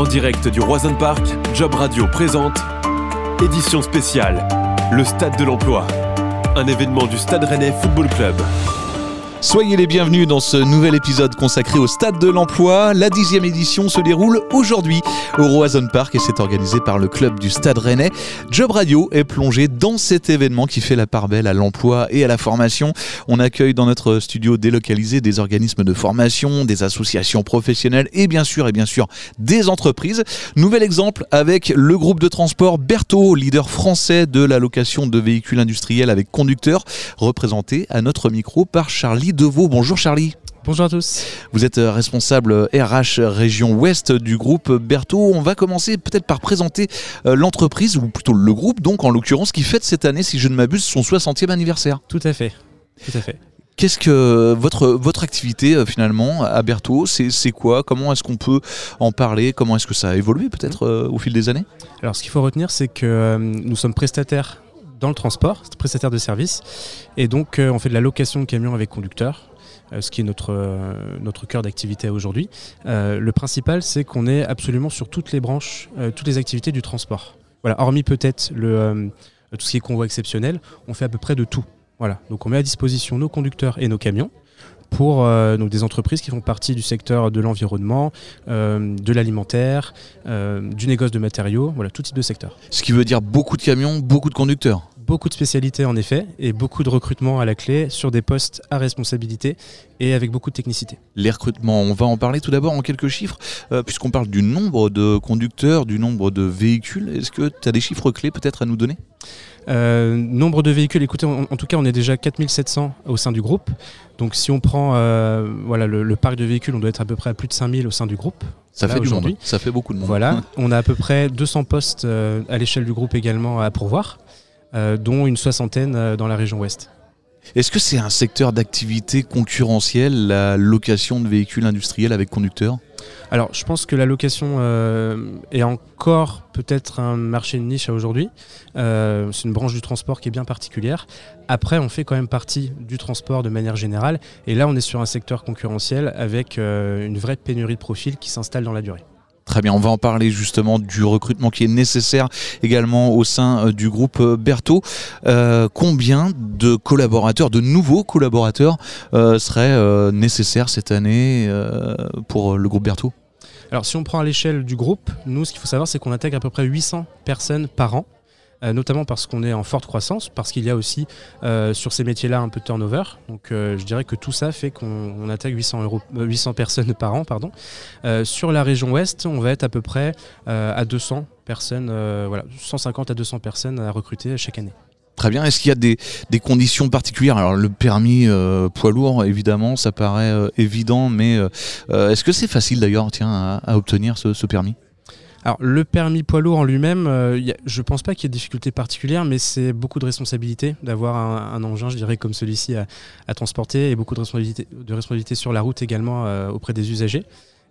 En direct du Roison Park, Job Radio présente Édition spéciale, le Stade de l'Emploi. Un événement du Stade Rennais Football Club. Soyez les bienvenus dans ce nouvel épisode consacré au Stade de l'Emploi. La dixième édition se déroule aujourd'hui au Roison Park et c'est organisé par le club du Stade Rennais. Job Radio est plongé dans cet événement qui fait la part belle à l'emploi et à la formation. On accueille dans notre studio délocalisé des organismes de formation, des associations professionnelles et bien sûr et bien sûr des entreprises. Nouvel exemple avec le groupe de transport Berthaud, leader français de la location de véhicules industriels avec conducteur, représenté à notre micro par Charlie Deveau. Bonjour Charlie. Bonjour à tous. Vous êtes euh, responsable RH région ouest du groupe Berthaud. On va commencer peut-être par présenter euh, l'entreprise, ou plutôt le groupe, donc en l'occurrence, qui fête cette année, si je ne m'abuse, son 60e anniversaire. Tout à fait. Tout à fait. Qu'est-ce que votre, votre activité euh, finalement à Berthaud, c'est quoi? Comment est-ce qu'on peut en parler? Comment est-ce que ça a évolué peut-être au fil des années? Alors ce qu'il faut retenir, c'est que nous sommes prestataires dans le transport, prestataire de service. Et donc, euh, on fait de la location de camions avec conducteurs, euh, ce qui est notre, euh, cœur d'activité aujourd'hui. le principal, c'est qu'on est absolument sur toutes les branches, toutes les activités du transport. Voilà, hormis peut-être le, tout ce qui est convoi exceptionnel, on fait à peu près de tout. Voilà, donc on met à disposition nos conducteurs et nos camions pour des entreprises qui font partie du secteur de l'environnement, de l'alimentaire, du négoce de matériaux, voilà, tout type de secteur. Ce qui veut dire beaucoup de camions, beaucoup de conducteurs beaucoup de spécialités en effet et beaucoup de recrutement à la clé sur des postes à responsabilité et avec beaucoup de technicité. Les recrutements, on va en parler tout d'abord en quelques chiffres, euh, puisqu'on parle du nombre de conducteurs, du nombre de véhicules. Est-ce que tu as des chiffres clés peut-être à nous donner? Euh, nombre de véhicules, écoutez, en, tout cas, on est déjà 4700 au sein du groupe. Donc, si on prend euh, voilà, le, parc de véhicules, on doit être à peu près à plus de 5000 au sein du groupe. Ça fait du monde. Ça fait beaucoup de monde. Voilà. on a à peu près 200 postes à l'échelle du groupe également à pourvoir. Euh, dont une soixantaine euh, dans la région ouest. Est-ce que c'est un secteur d'activité concurrentiel, la location de véhicules industriels avec conducteurs? Alors, je pense que la location euh, est encore peut-être un marché de niche à aujourd'hui. c'est une branche du transport qui est bien particulière. Après, on fait quand même partie du transport de manière générale. Et là, on est sur un secteur concurrentiel avec une vraie pénurie de profils qui s'installe dans la durée. Très bien, on va en parler justement du recrutement qui est nécessaire également au sein euh, du groupe euh, Berthaud. Euh, combien de collaborateurs, de nouveaux collaborateurs seraient nécessaires cette année pour le groupe Berthaud? Alors si on prend à l'échelle du groupe, nous ce qu'il faut savoir c'est qu'on intègre à peu près 800 personnes par an. Euh, notamment parce qu'on est en forte croissance, parce qu'il y a aussi euh, sur ces métiers-là un peu de turnover. Donc euh, je dirais que tout ça fait qu'on intègre 800, euros, 800 personnes par an. Pardon. sur la région ouest, on va être à peu près à 200 personnes, voilà, 150 à 200 personnes à recruter chaque année. Très bien. Est-ce qu'il y a des, conditions particulières? Alors le permis poids lourd, évidemment, ça paraît évident, mais est-ce que c'est facile d'ailleurs, à, obtenir ce permis? Alors le permis poids lourd en lui-même, euh, je ne pense pas qu'il y ait de difficultés particulières, mais c'est beaucoup de responsabilité d'avoir un, engin, je dirais, comme celui-ci à, transporter et beaucoup de responsabilité, sur la route également euh, auprès des usagers.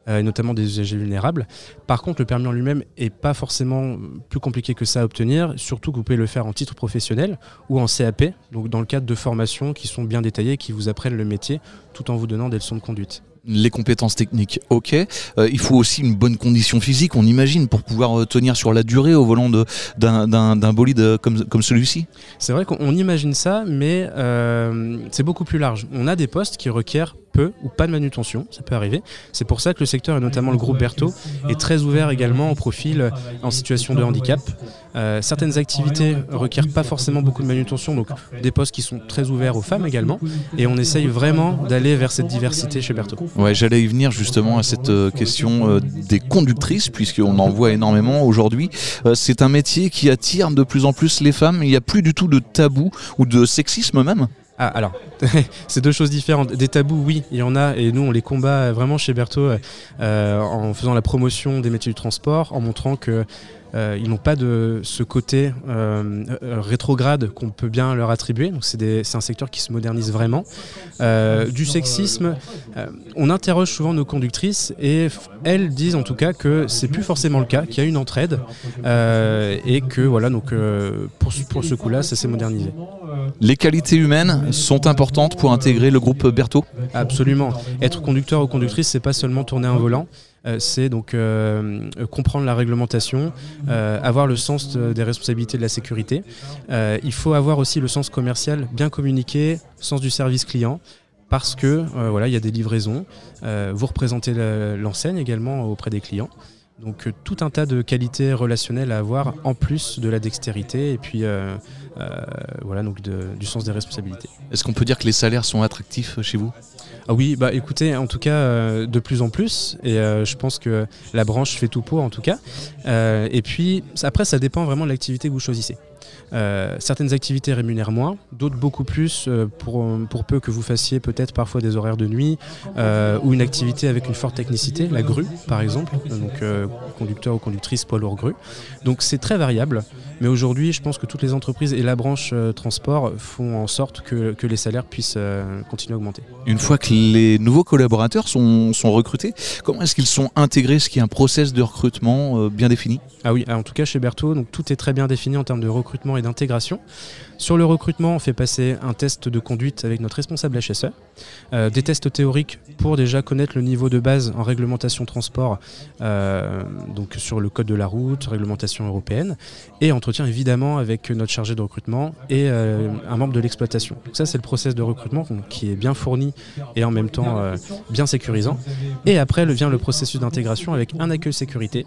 Euh, notamment des usagers vulnérables. Par contre, le permis en lui-même n'est pas forcément plus compliqué que ça à obtenir, surtout que vous pouvez le faire en titre professionnel ou en CAP, donc dans le cadre de formations qui sont bien détaillées, qui vous apprennent le métier tout en vous donnant des leçons de conduite les compétences techniques, ok. Euh, il faut aussi une bonne condition physique, on imagine, pour pouvoir euh, tenir sur la durée au volant d'un bolide euh, comme, comme celui-ci. C'est vrai qu'on imagine ça, mais c'est beaucoup plus large. On a des postes qui requièrent peu ou pas de manutention, ça peut arriver. C'est pour ça que le secteur, et notamment le groupe Berthaud, est très ouvert également au profil en situation de handicap. certaines activités requièrent pas forcément beaucoup de manutention, donc des postes qui sont très ouverts aux femmes également. Et on essaye vraiment d'aller vers cette diversité chez Berthaud. Ouais, j'allais y venir justement à cette euh, question euh, des conductrices, puisqu'on en voit énormément aujourd'hui. Euh, c'est un métier qui attire de plus en plus les femmes. Il n'y a plus du tout de tabou ou de sexisme même. Ah, alors, c'est deux choses différentes. Des tabous, oui, il y en a, et nous, on les combat vraiment chez Berthaud en faisant la promotion des métiers du transport, en montrant que euh, ils n'ont pas de ce côté euh, euh, rétrograde qu'on peut bien leur attribuer. Donc c'est un secteur qui se modernise vraiment. du sexisme, on interroge souvent nos conductrices et elles disent en tout cas que c'est plus forcément le cas, qu'il y a une entraide et que voilà donc pour, pour ce coup-là, ça s'est modernisé. Les qualités humaines sont importantes pour intégrer le groupe Berthaud? Absolument. Être conducteur ou conductrice, c'est pas seulement tourner un volant. C'est donc comprendre la réglementation, avoir le sens des responsabilités de la sécurité. il faut avoir aussi le sens commercial bien communiqué, sens du service client parce que voilà, il y a des livraisons. vous représentez l'enseigne également auprès des clients. Donc euh, tout un tas de qualités relationnelles à avoir en plus de la dextérité et puis euh, euh, voilà donc du sens des responsabilités. Est-ce qu'on peut dire que les salaires sont attractifs chez vous? Ah oui, bah écoutez, en tout cas de plus en plus, et je pense que la branche fait tout pour en tout cas. et puis après, ça dépend vraiment de l'activité que vous choisissez. Euh, certaines activités rémunèrent moins, d'autres beaucoup plus euh, pour, pour peu que vous fassiez peut-être parfois des horaires de nuit euh, ou une activité avec une forte technicité, la grue par exemple, donc conducteur ou conductrice poids lourd grue. Donc c'est très variable, mais aujourd'hui je pense que toutes les entreprises et la branche transport font en sorte que, que les salaires puissent continuer à augmenter. Une fois que les nouveaux collaborateurs sont, sont recrutés, comment est-ce qu'ils sont intégrés? Est-ce qu'il y a un process de recrutement bien défini? Ah oui, en tout cas chez Berthaud, donc tout est très bien défini en termes de recrutement d'intégration. Sur le recrutement, on fait passer un test de conduite avec notre responsable HSE, euh, des tests théoriques pour déjà connaître le niveau de base en réglementation transport, euh, donc sur le code de la route, réglementation européenne, et entretien évidemment avec notre chargé de recrutement et euh, un membre de l'exploitation. Donc ça, c'est le process de recrutement qui est bien fourni et en même temps bien sécurisant. Et après vient le processus d'intégration avec un accueil sécurité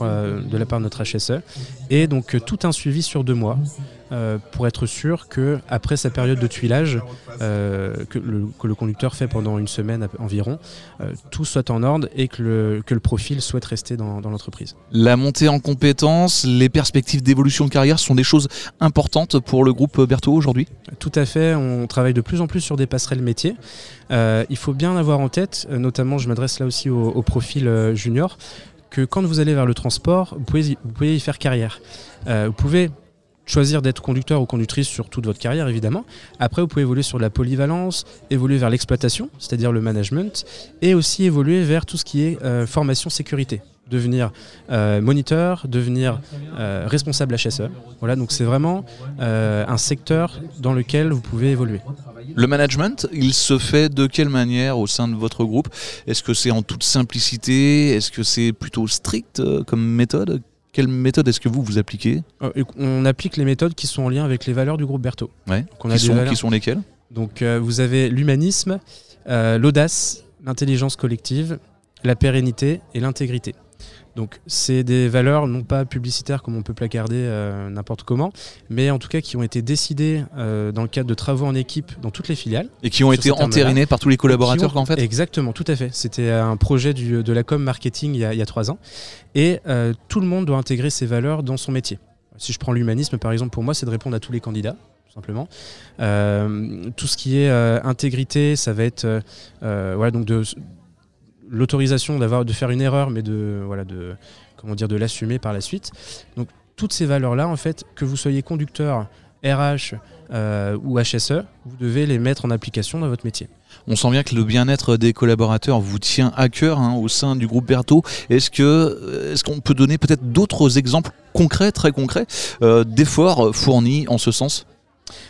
de la part de notre HSE et donc tout un suivi sur deux mois euh, pour être sûr que après sa période de tuilage euh, que, le, conducteur fait pendant une semaine environ, euh, tout soit en ordre et que le, que le profil souhaite rester dans, dans l'entreprise. La montée en compétences, les perspectives d'évolution de carrière sont des choses importantes pour le groupe Berthaud aujourd'hui? Tout à fait, on travaille de plus en plus sur des passerelles métiers. il faut bien avoir en tête, notamment je m'adresse là aussi au, au profil junior, que quand vous allez vers le transport, vous pouvez, vous pouvez y faire carrière. vous pouvez choisir d'être conducteur ou conductrice sur toute votre carrière, évidemment. Après, vous pouvez évoluer sur la polyvalence, évoluer vers l'exploitation, c'est-à-dire le management, et aussi évoluer vers tout ce qui est euh, formation sécurité devenir euh, moniteur, devenir euh, responsable HSE. Voilà, donc c'est vraiment un secteur dans lequel vous pouvez évoluer. Le management, il se fait de quelle manière au sein de votre groupe? Est-ce que c'est en toute simplicité? Est-ce que c'est plutôt strict comme méthode? Quelle méthode est-ce que vous, vous appliquez euh, On applique les méthodes qui sont en lien avec les valeurs du groupe Berthaud. Ouais. qui, sont, qui, sont, lesquelles Donc euh, vous avez l'humanisme, euh, l'audace, l'intelligence collective, la pérennité et l'intégrité. Donc c'est des valeurs non pas publicitaires comme on peut placarder euh, n'importe comment, mais en tout cas qui ont été décidées euh, dans le cadre de travaux en équipe dans toutes les filiales. Et qui ont été entérinées par tous les collaborateurs en fait? Exactement, tout à fait. C'était un projet de la com marketing il y a, trois ans. Et euh, tout le monde doit intégrer ces valeurs dans son métier. Si je prends l'humanisme par exemple, pour moi c'est de répondre à tous les candidats simplement. tout ce qui est intégrité, ça va être voilà, donc de, l'autorisation d'avoir de faire une erreur, mais de voilà de comment dire de l'assumer par la suite. Donc toutes ces valeurs là, en fait, que vous soyez conducteur, RH euh, ou HSE, vous devez les mettre en application dans votre métier. On sent bien que le bien-être des collaborateurs vous tient à cœur hein, au sein du groupe Berthaud. Est-ce que est-ce qu'on peut donner peut-être d'autres exemples concrets, très concrets, euh, d'efforts fournis en ce sens?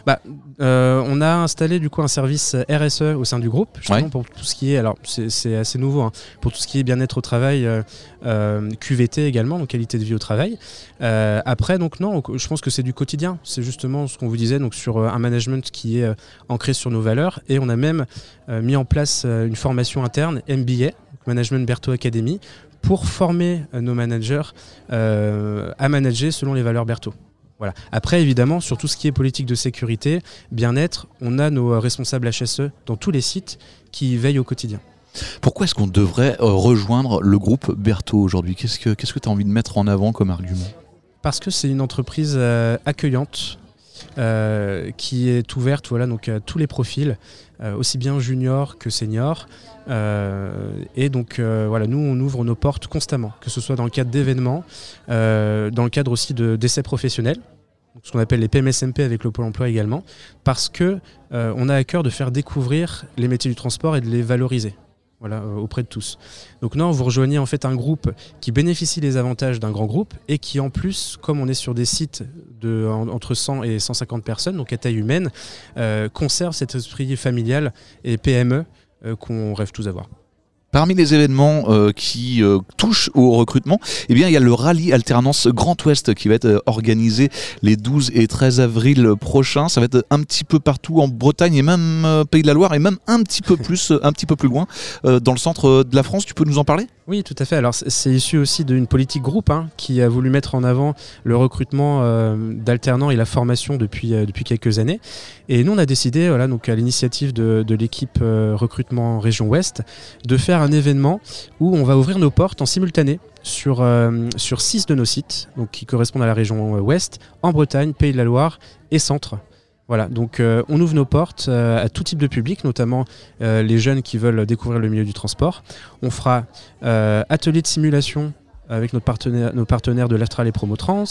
Bah, euh, on a installé du coup un service RSE au sein du groupe, justement pour tout ce qui est, alors c'est assez nouveau, hein, pour tout ce qui est bien-être au travail, euh, euh, QVT également, donc qualité de vie au travail. après, donc non, je pense que c'est du quotidien. C'est justement ce qu'on vous disait, donc sur un management qui est ancré sur nos valeurs, et on a même mis en place une formation interne MBA, Management Berthaud Academy, pour former nos managers à manager selon les valeurs Berthaud. Voilà. Après, évidemment, sur tout ce qui est politique de sécurité, bien-être, on a nos responsables HSE dans tous les sites qui veillent au quotidien. Pourquoi est-ce qu'on devrait euh, rejoindre le groupe Berthaud aujourd'hui? Qu'est-ce que tu as envie de mettre en avant comme argument? Parce que c'est une entreprise euh, accueillante, euh, qui est ouverte voilà, donc, à tous les profils, aussi bien junior que senior. Et donc voilà, nous on ouvre nos portes constamment, que ce soit dans le cadre d'événements, dans le cadre aussi d'essais professionnels, ce qu'on appelle les PMSMP avec le Pôle emploi également, parce que on a à cœur de faire découvrir les métiers du transport et de les valoriser voilà, euh, auprès de tous. Donc non, vous rejoignez en fait un groupe qui bénéficie des avantages d'un grand groupe et qui en plus, comme on est sur des sites de entre 100 et 150 personnes, donc à taille humaine, euh, conserve cet esprit familial et PME euh, qu'on rêve tous d'avoir. Parmi les événements euh, qui euh, touchent au recrutement, eh bien, il y a le rallye alternance Grand Ouest qui va être euh, organisé les 12 et 13 avril prochains. Ça va être un petit peu partout en Bretagne et même Pays de la Loire et même un petit peu plus, un petit peu plus loin dans le centre de la France. Tu peux nous en parler? Oui, tout à fait. Alors, c'est issu aussi d'une politique groupe hein, qui a voulu mettre en avant le recrutement d'alternants et la formation depuis, depuis quelques années. Et nous, on a décidé, voilà, donc à l'initiative de, l'équipe recrutement région Ouest, de faire un événement où on va ouvrir nos portes en simultané sur, euh, six de nos sites, qui correspondent à la région euh, ouest, en Bretagne, Pays de la Loire et Centre. Voilà, donc euh, on ouvre nos portes à tout type de public, notamment les jeunes qui veulent découvrir le milieu du transport. On fera atelier de simulation avec nos partenaires de l'Astral et Promotrans.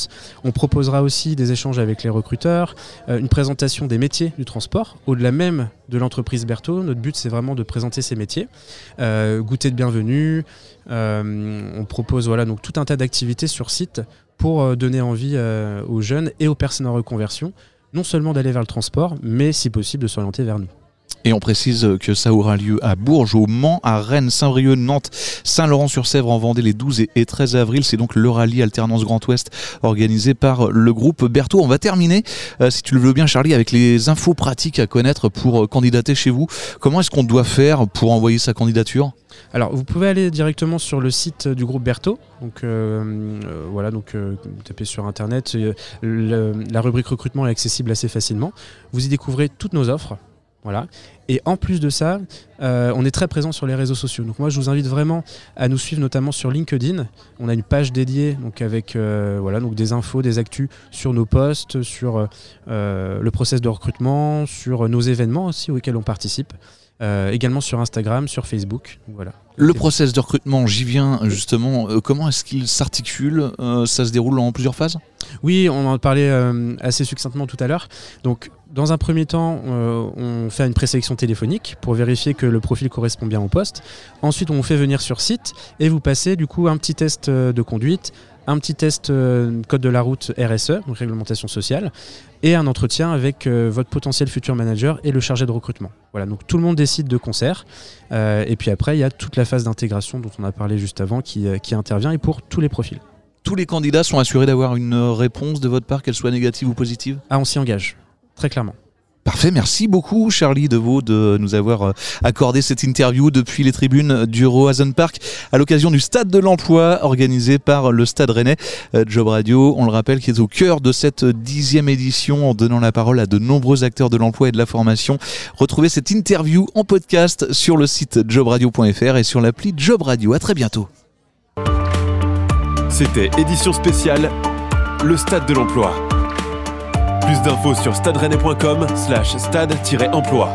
On proposera aussi des échanges avec les recruteurs, euh, une présentation des métiers du transport, au-delà même de l'entreprise Berthaud. Notre but, c'est vraiment de présenter ces métiers. Euh, goûter de bienvenue. Euh, on propose voilà, tout un tas d'activités sur site pour donner envie aux jeunes et aux personnes en reconversion, non seulement d'aller vers le transport, mais si possible de s'orienter vers nous. Et on précise que ça aura lieu à Bourges, au Mans, à Rennes, Saint-Brieuc, Nantes, Saint-Laurent-sur-Sèvre en Vendée les 12 et 13 avril. C'est donc le rallye Alternance Grand Ouest organisé par le groupe Berthaud. On va terminer, euh, si tu le veux bien Charlie, avec les infos pratiques à connaître pour euh, candidater chez vous. Comment est-ce qu'on doit faire pour envoyer sa candidature? Alors, vous pouvez aller directement sur le site du groupe Berthaud. Donc, euh, voilà, donc tapez sur internet. la rubrique recrutement est accessible assez facilement. Vous y découvrez toutes nos offres. Voilà. Et en plus de ça, euh, on est très présent sur les réseaux sociaux. Donc moi, je vous invite vraiment à nous suivre, notamment sur LinkedIn. On a une page dédiée, donc avec euh, voilà, donc des infos, des actus sur nos posts, sur euh, le process de recrutement, sur nos événements aussi auxquels on participe. également sur Instagram, sur Facebook. Voilà. Le process de recrutement, j'y viens justement. comment est-ce qu'il s'articule Ça se déroule en plusieurs phases? Oui, on en parlait assez succinctement tout à l'heure. Donc dans un premier temps, euh, on fait une présélection téléphonique pour vérifier que le profil correspond bien au poste. Ensuite, on vous fait venir sur site et vous passez du coup un petit test euh, de conduite, un petit test euh, code de la route RSE, donc réglementation sociale, et un entretien avec votre potentiel futur manager et le chargé de recrutement. Voilà, donc tout le monde décide de concert. et puis après, il y a toute la phase d'intégration dont on a parlé juste avant qui, qui intervient et pour tous les profils. Tous les candidats sont assurés d'avoir une réponse de votre part, qu'elle soit négative ou positive? Ah, on s'y engage très clairement. Parfait, merci beaucoup Charlie Deveau de nous avoir euh, accordé cette interview depuis les tribunes du Roazen Park à l'occasion du Stade de l'Emploi organisé par le Stade Rennais. Euh, Job Radio, on le rappelle, qui est au cœur de cette dixième édition en donnant la parole à de nombreux acteurs de l'emploi et de la formation. Retrouvez cette interview en podcast sur le site jobradio.fr et sur l'appli Job Radio. À très bientôt. C'était édition spéciale, le Stade de l'Emploi. Plus d'infos sur stade slash stade-emploi.